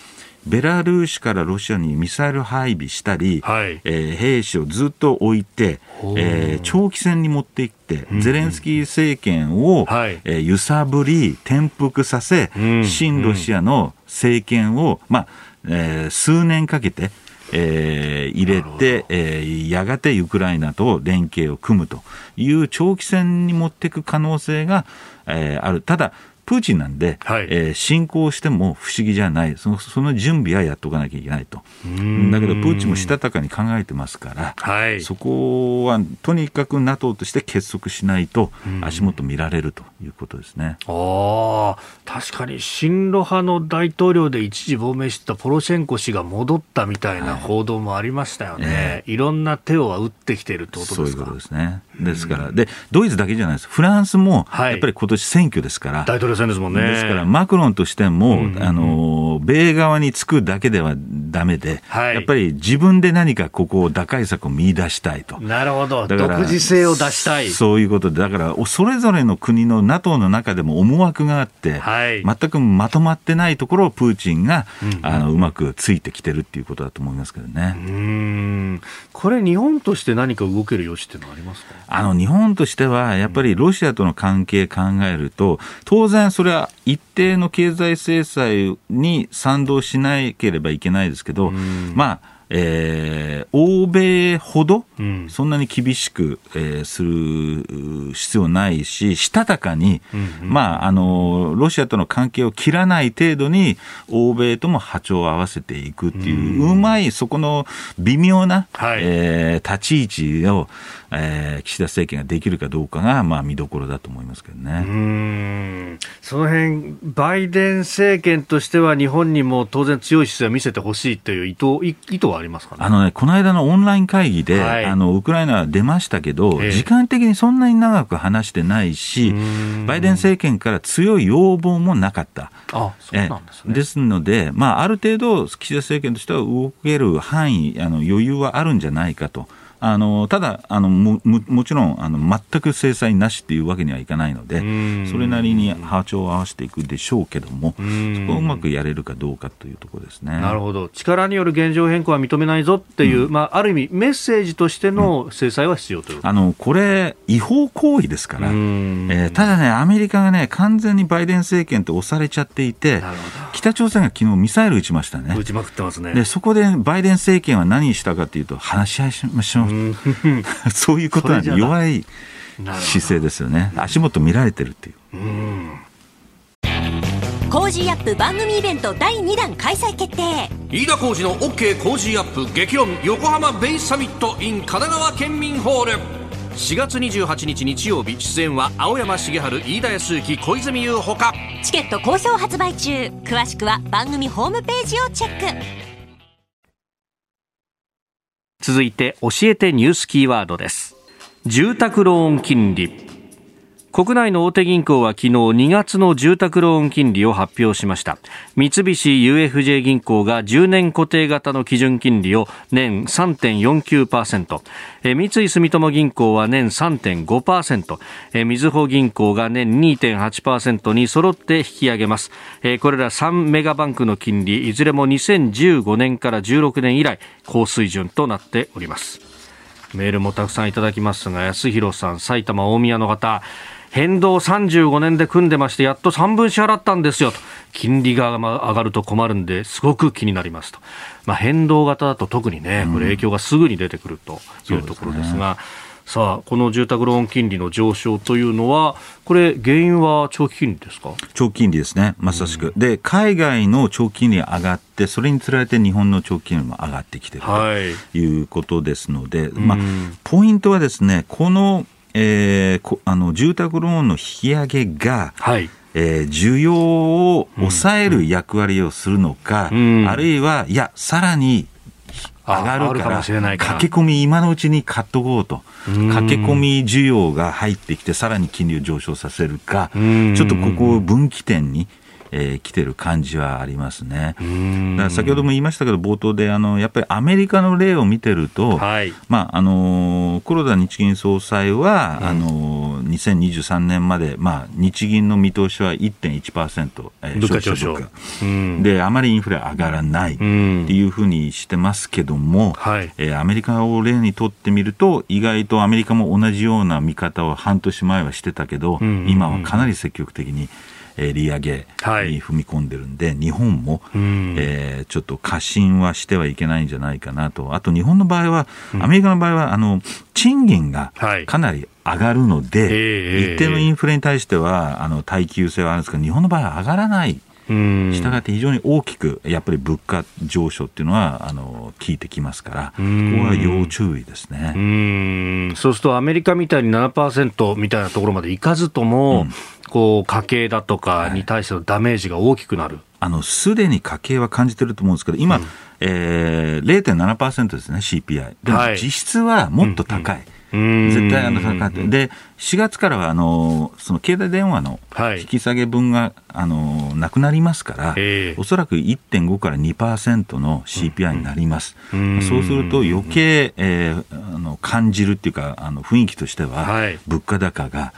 ベラルーシからロシアにミサイル配備したり、はい、えー、兵士をずっと置いて、えー、長期戦に持っていって、ゼレンスキー政権を、はい、えー、揺さぶり、転覆させ、親ロシアの政権を、まあえー、数年かけて、えー、入れて、えー、やがてウクライナと連携を組むという長期戦に持っていく可能性が、えー、ある。ただ、プーチンなんで、はい、えー、侵攻しても不思議じゃない。その、その準備はやっておかなきゃいけないと、だけどプーチンもしたたかに考えてますから、はい、そこはとにかく NATO として結束しないと、足元見られるということですね。あ確かに親ロ派の大統領で一時亡命してたポロシェンコ氏が戻ったみたいな報道もありましたよね、はいえ。ー、いろんな手を打ってきてるってことですか？そういうことですね。ですから、でドイツだけじゃないです、フランスもやっぱり今年選挙ですから、大統領戦ですもんね。ですから、マクロンとしても、うん。あの、米側につくだけではだめで、はい、やっぱり自分で何かここを打開策を見出したいと。なるほど。独自性を出したい。そういうことで、だから、それぞれの国の NATO の中でも思惑があって、はい、全くまとまってないところをプーチンが、うん。うん、あのうまくついてきてるっていうことだと思いますけどね。うん。これ、日本として何か動ける余地っていうのはありますか？あの日本としては、やっぱりロシアとの関係考えると、当然それは一定の経済制裁に賛同しなければいけないですけど、まあ、えー、欧米ほどそんなに厳しく、えー、する必要ないし、したたかに、うんうん、まあ、あの、ロシアとの関係を切らない程度に、欧米とも波長を合わせていくっていう、うまい、そこの微妙な、はい、えー、立ち位置を、えー、岸田政権ができるかどうかが、まあ、見どころだと思いますけどね。うんその辺バイデン政権としては、日本にも当然強い姿勢を見せてほしいという意図意図はありますか、ね、あのね、この間のオンライン会議で、はい、あのウクライナ出ましたけど、えー、時間的にそんなに長く話してないし、バイデン政権から強い要望もなかった。あそうなんですね、ですので、まあ、ある程度、岸田政権としては動ける範囲、あの余裕はあるんじゃないかと。あのただあのも、もちろんあの全く制裁なしっていうわけにはいかないので、それなりに波長を合わせていくでしょうけども、そこをうまくやれるかどうかというところですね。なるほど、力による現状変更は認めないぞっていう、うん、まあ、ある意味、メッセージとしての制裁は必要という、うん、あのこれ、違法行為ですから、えー、ただね、アメリカがね、完全にバイデン政権と押されちゃっていて、北朝鮮が昨日ミサイル撃ちましたね。撃ちまくってますね。でそこでバイデン政権は何したかというと、話し合いしましょう。そういうことなんで弱い姿勢ですよね。足元見られてるっていう。Cozy Up 番組イベント第2弾開催決定。飯田浩司の OK コージーアップ激論横浜ベイサミット in 神奈川県民ホール。4月28日日曜日出演は青山繁晴飯田康之小泉悠ほか。チケット好評発売中。詳しくは番組ホームページをチェック続いて教えてニュースキーワードです。住宅ローン金利。国内の大手銀行は昨日2月の住宅ローン金利を発表しました。三菱 UFJ 銀行が10年固定型の基準金利を年3.49%三井住友銀行は年3.5%みずほ銀行が年2.8%に揃って引き上げます。これら3メガバンクの金利いずれも2015年から16年以来高水準となっております。メールもたくさんいただきますが安弘さん埼玉大宮の方。変動35年で組んでまして、やっと3分支払ったんですよと。金利が上がると困るんで、すごく気になりますと。まあ、変動型だと特にね、これ影響がすぐに出てくるというところですが、さあ、この住宅ローン金利の上昇というのは、これ、原因は長期金利ですか？長期金利ですね、まさしく。うん、で、海外の長期金利が上がって、それにつられて日本の長期金利も上がってきているとい。うことですので、はい、まあ、ポイントはですね、このえー、あの住宅ローンの引き上げが、はい。えー、需要を抑える役割をするのか、うん。うん、あるいは、いや、さらに上がるから、駆け込み、今のうちに買っとこうと、駆け込み需要が入ってきて、さらに金利を上昇させるか、ちょっとここを分岐点に、えー、来てる感じはありますね。だから先ほども言いましたけど、冒頭であのやっぱりアメリカの例を見てると、はい、まああの黒田日銀総裁は、うん、あの2023年まで、まあ、日銀の見通しは1.1%、えー、物価上昇。で、あまりインフレ上がらないっていうふうにしてますけども、はい、えー、アメリカを例にとってみると、意外とアメリカも同じような見方を半年前はしてたけど、うんうんうん、今はかなり積極的に。えー、利上げに踏み込んでるんで、はい、日本も、うん、えー、ちょっと過信はしてはいけないんじゃないかなと、あと日本の場合は、アメリカの場合は、あの賃金がかなり上がるので、はい、一定のインフレに対しては、あの耐久性はあるんですけど、日本の場合は上がらない。したがって非常に大きくやっぱり物価上昇っていうのはあの効いてきますから、ここは要注意ですね。うん。そうするとアメリカみたいに7%みたいなところまでいかずとも、うん。こう家計だとかに対してのダメージが大きくなる。あのすでに家計は感じてると思うんですけど、今、うん。えー、0.7%ですね、CPI。でも実質はもっと高い。絶対あの高い。で、4月からはあのその携帯電話の引き下げ分が、はい、あのなくなりますから、えー、おそらく1.5から2%の CPI になります。うん。うん、そうすると余計、えー、あの感じるっていうかあの雰囲気としては、はい、物価高が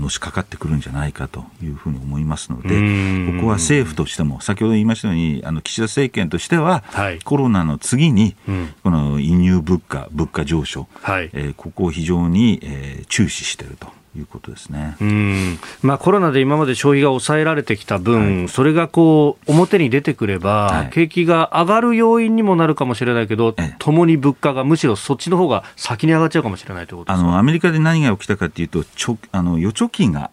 のしかかってくるんじゃないかというふうに思いますので、ここは政府としても、先ほど言いましたように、あの岸田政権としては、はい、コロナの次に、この輸入物価、物価上昇、はい、えー、ここを非常に、えー、注視していると。いうことですね。うん。まあ、コロナで今まで消費が抑えられてきた分、はい、それがこう表に出てくれば、はい、景気が上がる要因にもなるかもしれないけど、ともに物価がむしろそっちの方が先に上がっちゃうかもしれないということあのアメリカで何が起きたかというと、ちょあの預貯金が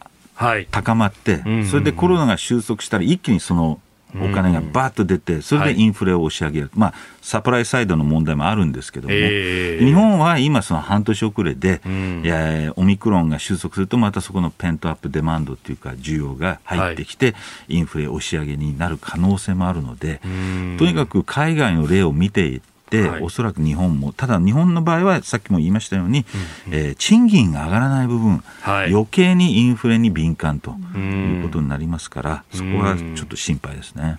高まって、それでコロナが収束したら、一気にそのお金がばーっと出て、それでインフレを押し上げる、はい、まあ、サプライサイドの問題もあるんですけども、えー、日本は今、その半年遅れで、うん、オミクロンが収束すると、またそこのペントアップデマンドっていうか、需要が入ってきて、はい、インフレ押し上げになる可能性もあるので、とにかく海外の例を見ていって、はい、おそらく日本も、ただ日本の場合はさっきも言いましたように、うんうん、えー、賃金が上がらない部分、はい、余計にインフレに敏感ということになりますから、そこはちょっと心配ですね。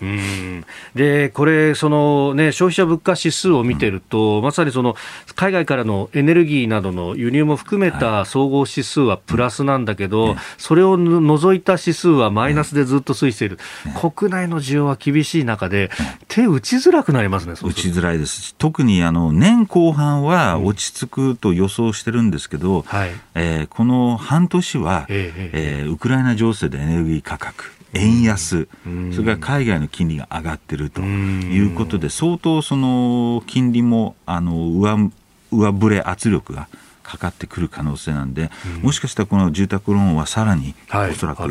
で、これ、そのね、消費者物価指数を見てると、うん、まさにその海外からのエネルギーなどの輸入も含めた総合指数はプラスなんだけど、はい、それを除いた指数はマイナスでずっと推移している、ね、国内の需要は厳しい中で、手打ちづらくなりますね、打ちづらいです。特にあの年後半は落ち着くと予想してるんですけど、うんはい、えー、この半年は、えー、えー、ウクライナ情勢でエネルギー価格、円安、それから海外の金利が上がってるということで、相当その金利もあの上上振れ圧力がかかってくる可能性なんで、うん、もしかしたらこの住宅ローンはさらに、はい、おそらく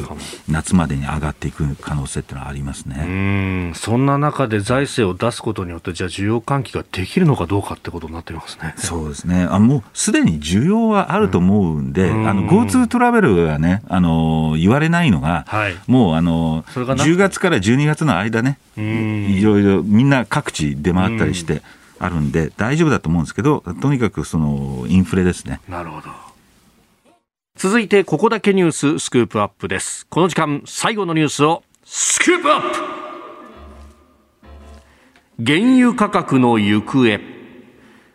夏までに上がっていく可能性っていうのはありますね。そんな中で財政を出すことによって、じゃあ、需要喚起ができるのかどうかってことになってますね。そうですね、あもうすでに需要はあると思うんで、うん、あの GoTo トラベルがね、あの言われないのが、はい、もうあの10月から12月の間ね、いろいろみんな各地出回ったりして。あるんで、大丈夫だと思うんですけど、とにかくそのインフレですね。なるほど。続いて、ここだけニューススクープアップです。この時間、最後のニュースをスクープアップ原油価格の行方。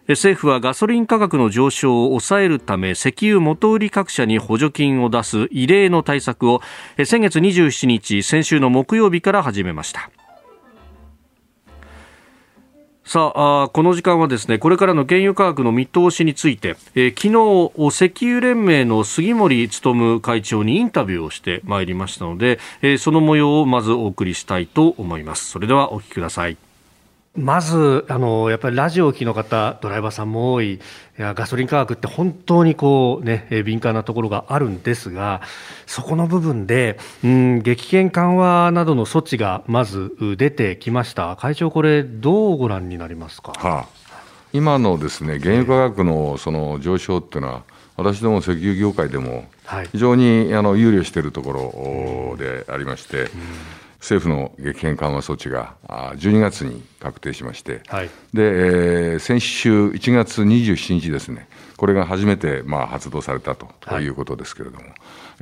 政府はガソリン価格の上昇を抑えるため石油元売り各社に補助金を出す異例の対策を先月27日先週の木曜日から始めましたさあこの時間はですねこれからの原油価格の見通しについて、えー、昨日石油連盟の杉森務会長にインタビューをしてまいりましたので、えー、その模様をまずお送りしたいと思います。それではお聞きください。まずあのやっぱりラジオを聴きの方ドライバーさんも多い。いやガソリン価格って本当にこう、ね、敏感なところがあるんですがそこの部分で、うん、激減緩和などの措置がまず出てきました。会長これどうご覧になりますか、はあ、今のですね原油価格のその上昇っていうのは私ども石油業界でも非常にあの憂慮しているところでありまして、うん政府の激変緩和措置が12月に確定しまして、はい、で、えー、先週1月27日ですね、これが初めてまあ発動されたとい。うことですけれども、はい、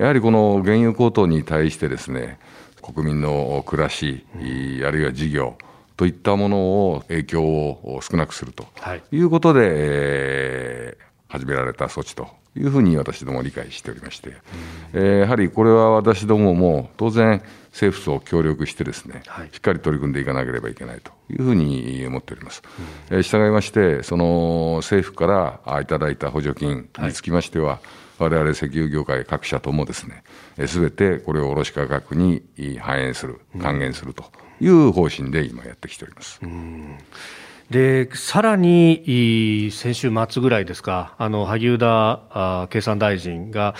やはりこの原油高騰に対してですね、国民の暮らし、うん、あるいは事業、といったものを影響を少なくするとい。うことで、はい、えー、始められた措置というふうに私ども理解しておりまして、えー、やはりこれは私どもも当然、政府と協力してですね、はい、しっかり取り組んでいかなければいけないというふうに思っております。うん、えー、従いまして、その政府からいただいた補助金につきましては、われわれ石油業界各社ともですね、すべてこれを卸価格に反映する、還元するという方針で今やってきております。うんでさらに先週末ぐらいですか、あの萩生田経産大臣が、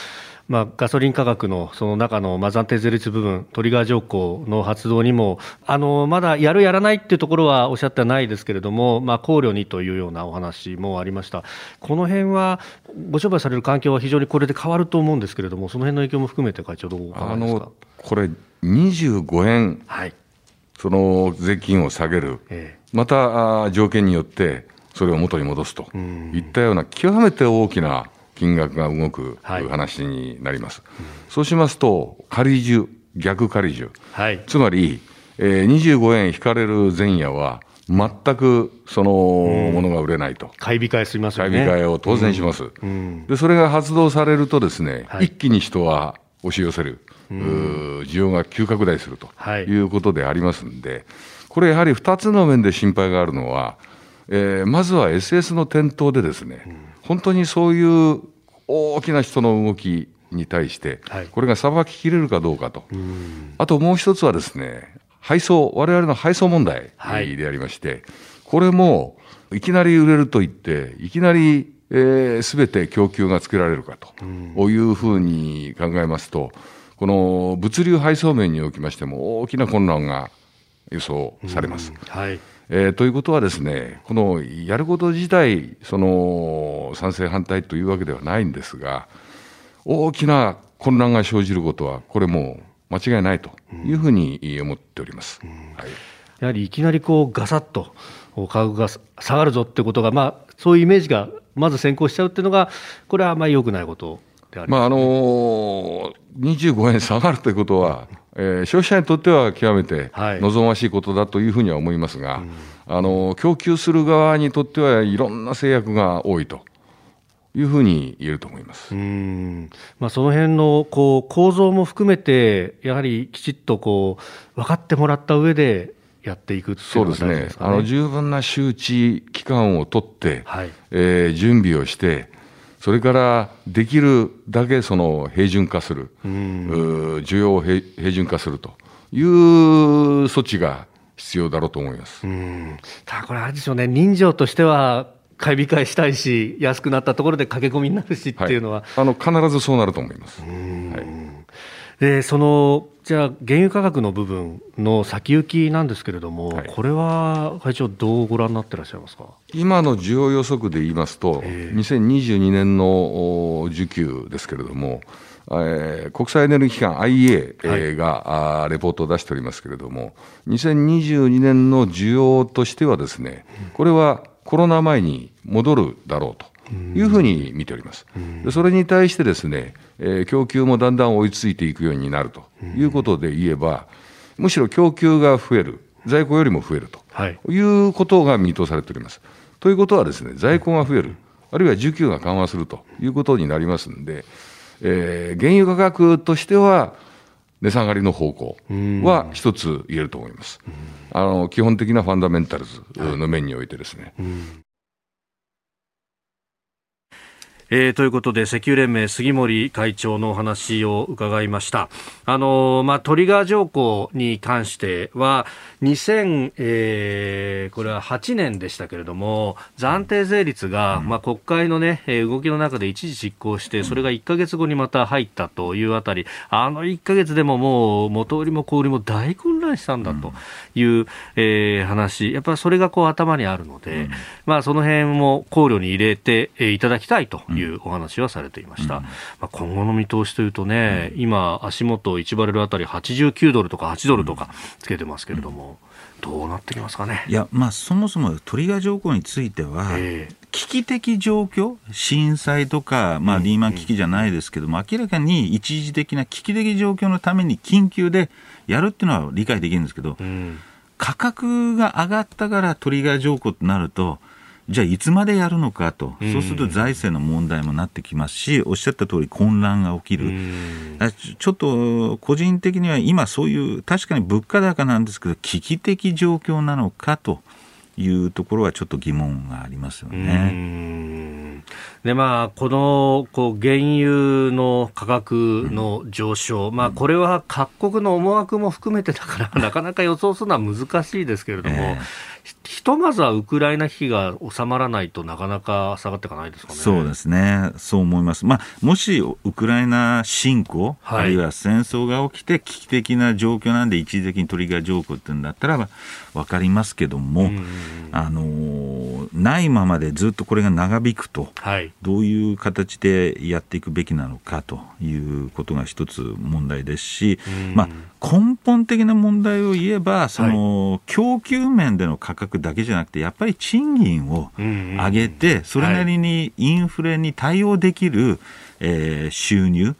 まあ、ガソリン価格のその中の、まあ、暫定税率部分、トリガー条項の発動にも、あのまだやる、やらないっていうところはおっしゃってはないですけれども、まあ、考慮にというようなお話もありました、この辺は、ご商売される環境は非常にこれで変わると思うんですけれども、その辺の影響も含めて、会長、どうお考えですか？これ、25円、はい、その税金を下げる。ええまた条件によってそれを元に戻すと。いったような極めて大きな金額が動く話になります。はいそうしますと、仮重、逆仮重、はい、つまり、えー、25円引かれる前夜は、全くそのものが売れないと、買い控えしますよね。買い控えを当然します、で。それが発動されるとですね、はい、一気に人は押し寄せる、需要が急拡大するということでありますんで、これやはり2つの面で心配があるのは、えー、まずは SS の店頭でですね、うん、本当にそういう大きな人の動きに対して、これがさばききれるかどうかと、あともう一つはですね、配送、我々の配送問題でありまして、これもいきなり売れると言って、いきなりすべ、えー、て供給がつけられるかと。いうふうに考えますと、この物流配送面におきましても大きな混乱が予想されます。はいえー、ということはですね、このやること自体、その賛成反対というわけではないんですが、大きな混乱が生じることは、これもう間違いないというふうに思っております。はい、やはりいきなりこうガサッと価格が下がるぞってことが、まあ、そういうイメージがまず先行しちゃうっていうのが、これはあまり良くないことでありまああのー、25円下がるということは、えー、消費者にとっては極めて望ましいことだというふうには思いますが、はい、あの供給する側にとってはいろんな制約が多いと。いうふうに言えると思います。うん。まあ、その辺のこの構造も含めて、やはりきちっとこう分かってもらった上でやっていくね、そうですね。あの十分な周知期間を取って、はい。えー、準備をして、それからできるだけその平準化する、需要を平準化するという措置が必要だろうと思います。ただこれ、あれでしょうね、人情としては、買い控えしたいし、安くなったところで駆け込みになるしっていうのは、はい、あの必ずそうなると思います。はい。でそのじゃあ、原油価格の部分の先行きなんですけれども、はい、これは会長、どうご覧になってらっしゃいますか？今の需要予測で言いますと、2022年の需給ですけれども、えー、国際エネルギー機関 IEA、はい、レポートを出しておりますけれども、2022年の需要としてはですね、これはコロナ前に戻るだろうと。いうふうに見ております。でそれに対してですね、えー、供給もだんだん追いついていくようになるということで言えば、むしろ供給が増える、在庫よりも増えると、はい、いうことが見通されております。ということはですね、在庫が増える、あるいは需給が緩和するということになりますんで、えー、原油価格としては、値下がりの方向は一つ言えると思います。あの基本的なファンダメンタルズの面においてですね。えー、ということで石油連盟杉森会長のお話を伺いました。あのまあ、トリガー条項に関しては2000、えー、これは8年でしたけれども暫定税率が、まあ、国会の、ね、動きの中で一時執行してそれが1か月後にまた入ったというあたりあの1か月でももう元売りも小売りも大混乱したんだという、えー、話。やっぱりそれがこう頭にあるので、まあ、その辺も考慮に入れていただきたいというお話はされていました、うん、まあ、今後の見通しというとね、うん、今、足元1バレルあたり89ドルとか8ドルとかつけてますけれども、どうなってきますかね？いや、まあ、そもそもトリガー条項については、えー、危機的状況、震災とか、まあ、リーマン危機じゃないですけども、明らかに一時的な危機的状況のために緊急でやるっていうのは理解できるんですけど、うん、価格が上がったからトリガー条項となると、じゃあいつまでやるのかと、そうすると財政の問題もなってきますし、おっしゃった通り混乱が起きる。ちょっと個人的には今そういう、確かに物価高なんですけど、危機的状況なのかというところはちょっと疑問がありますよね。でまあ、このこう原油の価格の上昇、うん、まあ、これは各国の思惑も含めてだからなかなか予想するのは難しいですけれども、えーひとまずはウクライナ危機が収まらないとなかなか下がっていかないですかね。そうですね。そう思います。まあ、もしウクライナ侵攻、はい、あるいは戦争が起きて危機的な状況なんで一時的にトリガー条項っていうんだったらわかりますけども、あの、ないままでずっとこれが長引くと、はい、どういう形でやっていくべきなのかということが一つ問題ですし、まあ、根本的な問題を言えば、その、供給面での価格だけじゃなくて、やっぱり賃金を上げて、それなりにインフレに対応できる、えー、収入、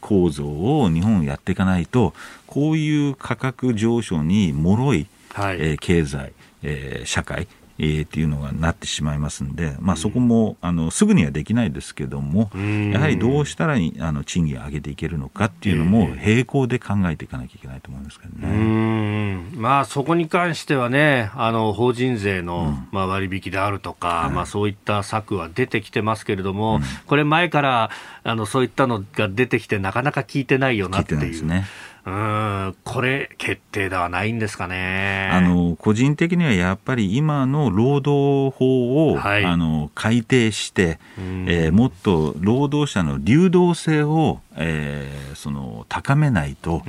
構造を日本やっていかないと、こういう価格上昇に脆い、はい、えー、経済、えー、社会、えー、っていうのがなってしまいますんで、まあ、そこもあのすぐにはできないですけども、やはりどうしたらあの賃金を上げていけるのかっていうのも並行で考えていかなきゃいけないと思いますけどね。まあ、そこに関してはね、あの法人税の、まあ、割引であるとか、まあ、そういった策は出てきてますけれども、これ、前からあのそういったのが出てきて、なかなか聞いてないよなっていう。ねうんこれ、決定ではないんですかね。あの個人的にはやっぱり今の労働法を、はい、あの改定して、えー、もっと労働者の流動性を、えー、その高めないと、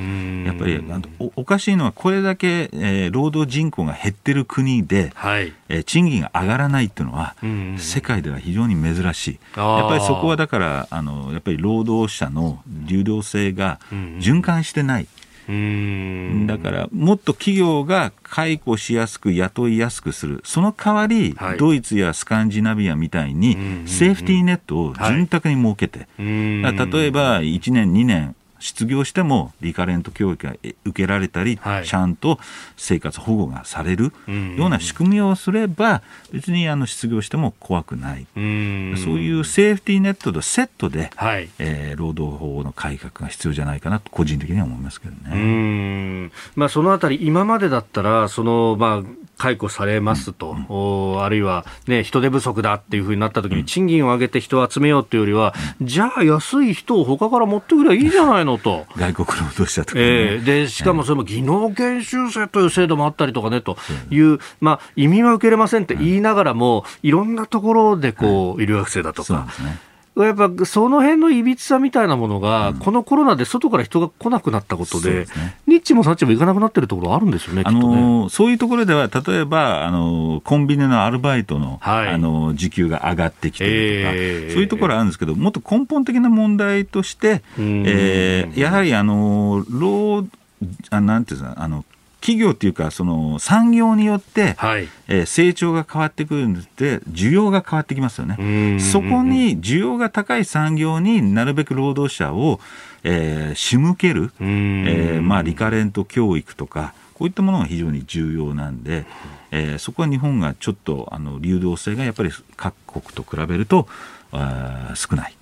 やっぱりおおかしいのは、これだけ、えー、労働人口が減ってる国で、はい、えー、賃金が上がらないっていうのは、世界では非常に珍しい、やっぱりそこはだからあの、やっぱり労働者の流動性が循環してない。だからもっと企業が解雇しやすく雇いやすくする。その代わり、はい、ドイツやスカンジナビアみたいにセーフティーネットを潤沢に設けて、はい、例えば1年2年失業してもリカレント教育が受けられたり、はい、ちゃんと生活保護がされるような仕組みをすれば、別にあの失業しても怖くない、そういうセーフティーネットとセットで、はい、えー、労働法の改革が必要じゃないかなと、個人的には思いますけどね。まあ、そのあたり、今までだったら、そのまあ解雇されますと、うん、あるいは、ね、人手不足だっていうふうになったときに、賃金を上げて人を集めようっていうよりは、じゃあ安い人を他から持ってくればいいじゃないのと。外国労働者とか、ね、えー、で、しかもそれも技能研修生という制度もあったりとかね、という、まあ、移民は受けれませんって言いながらも、いろんなところでこう、医療学生だとか。やっぱその辺のいびつさみたいなものが、うん、このコロナで外から人が来なくなったことで、でね、ニッチもサッチも行かなくなってるところあるんですよね、あのー、そういうところでは、例えば、あのー、コンビニのアルバイトの、はい、あのー、時給が上がってきてるとか、えー、そういうところあるんですけど、もっと根本的な問題として、えー、やはり、あの労あなんていうんですか、あの企業っていうか、その産業によって、はい、えー、成長が変わってくるんで、需要が変わってきますよね。そこに需要が高い産業になるべく労働者を、えー、仕向ける、えー、まあ、リカレント教育とか、こういったものが非常に重要なんで、えー、そこは日本がちょっとあの流動性がやっぱり各国と比べるとあ少ない。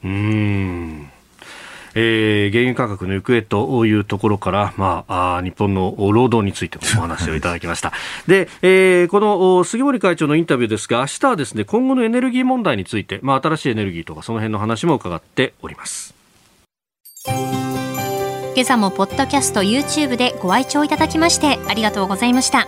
えー、原油価格の行方というところから、まあ、あ日本の労働についてお話をいただきました。で、えー、この杉森会長のインタビューですが、明日はですね、今後のエネルギー問題について、まあ、新しいエネルギーとかその辺の話も伺っております。今朝もポッドキャスト YouTube でご愛聴いただきましてありがとうございました。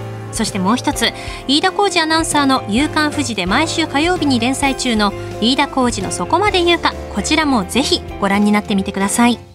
そしてもう一つ飯田浩二アナウンサーの「夕刊富士」で毎週火曜日に連載中の飯田浩二の「そこまで言うか」こちらもぜひご覧になってみてください。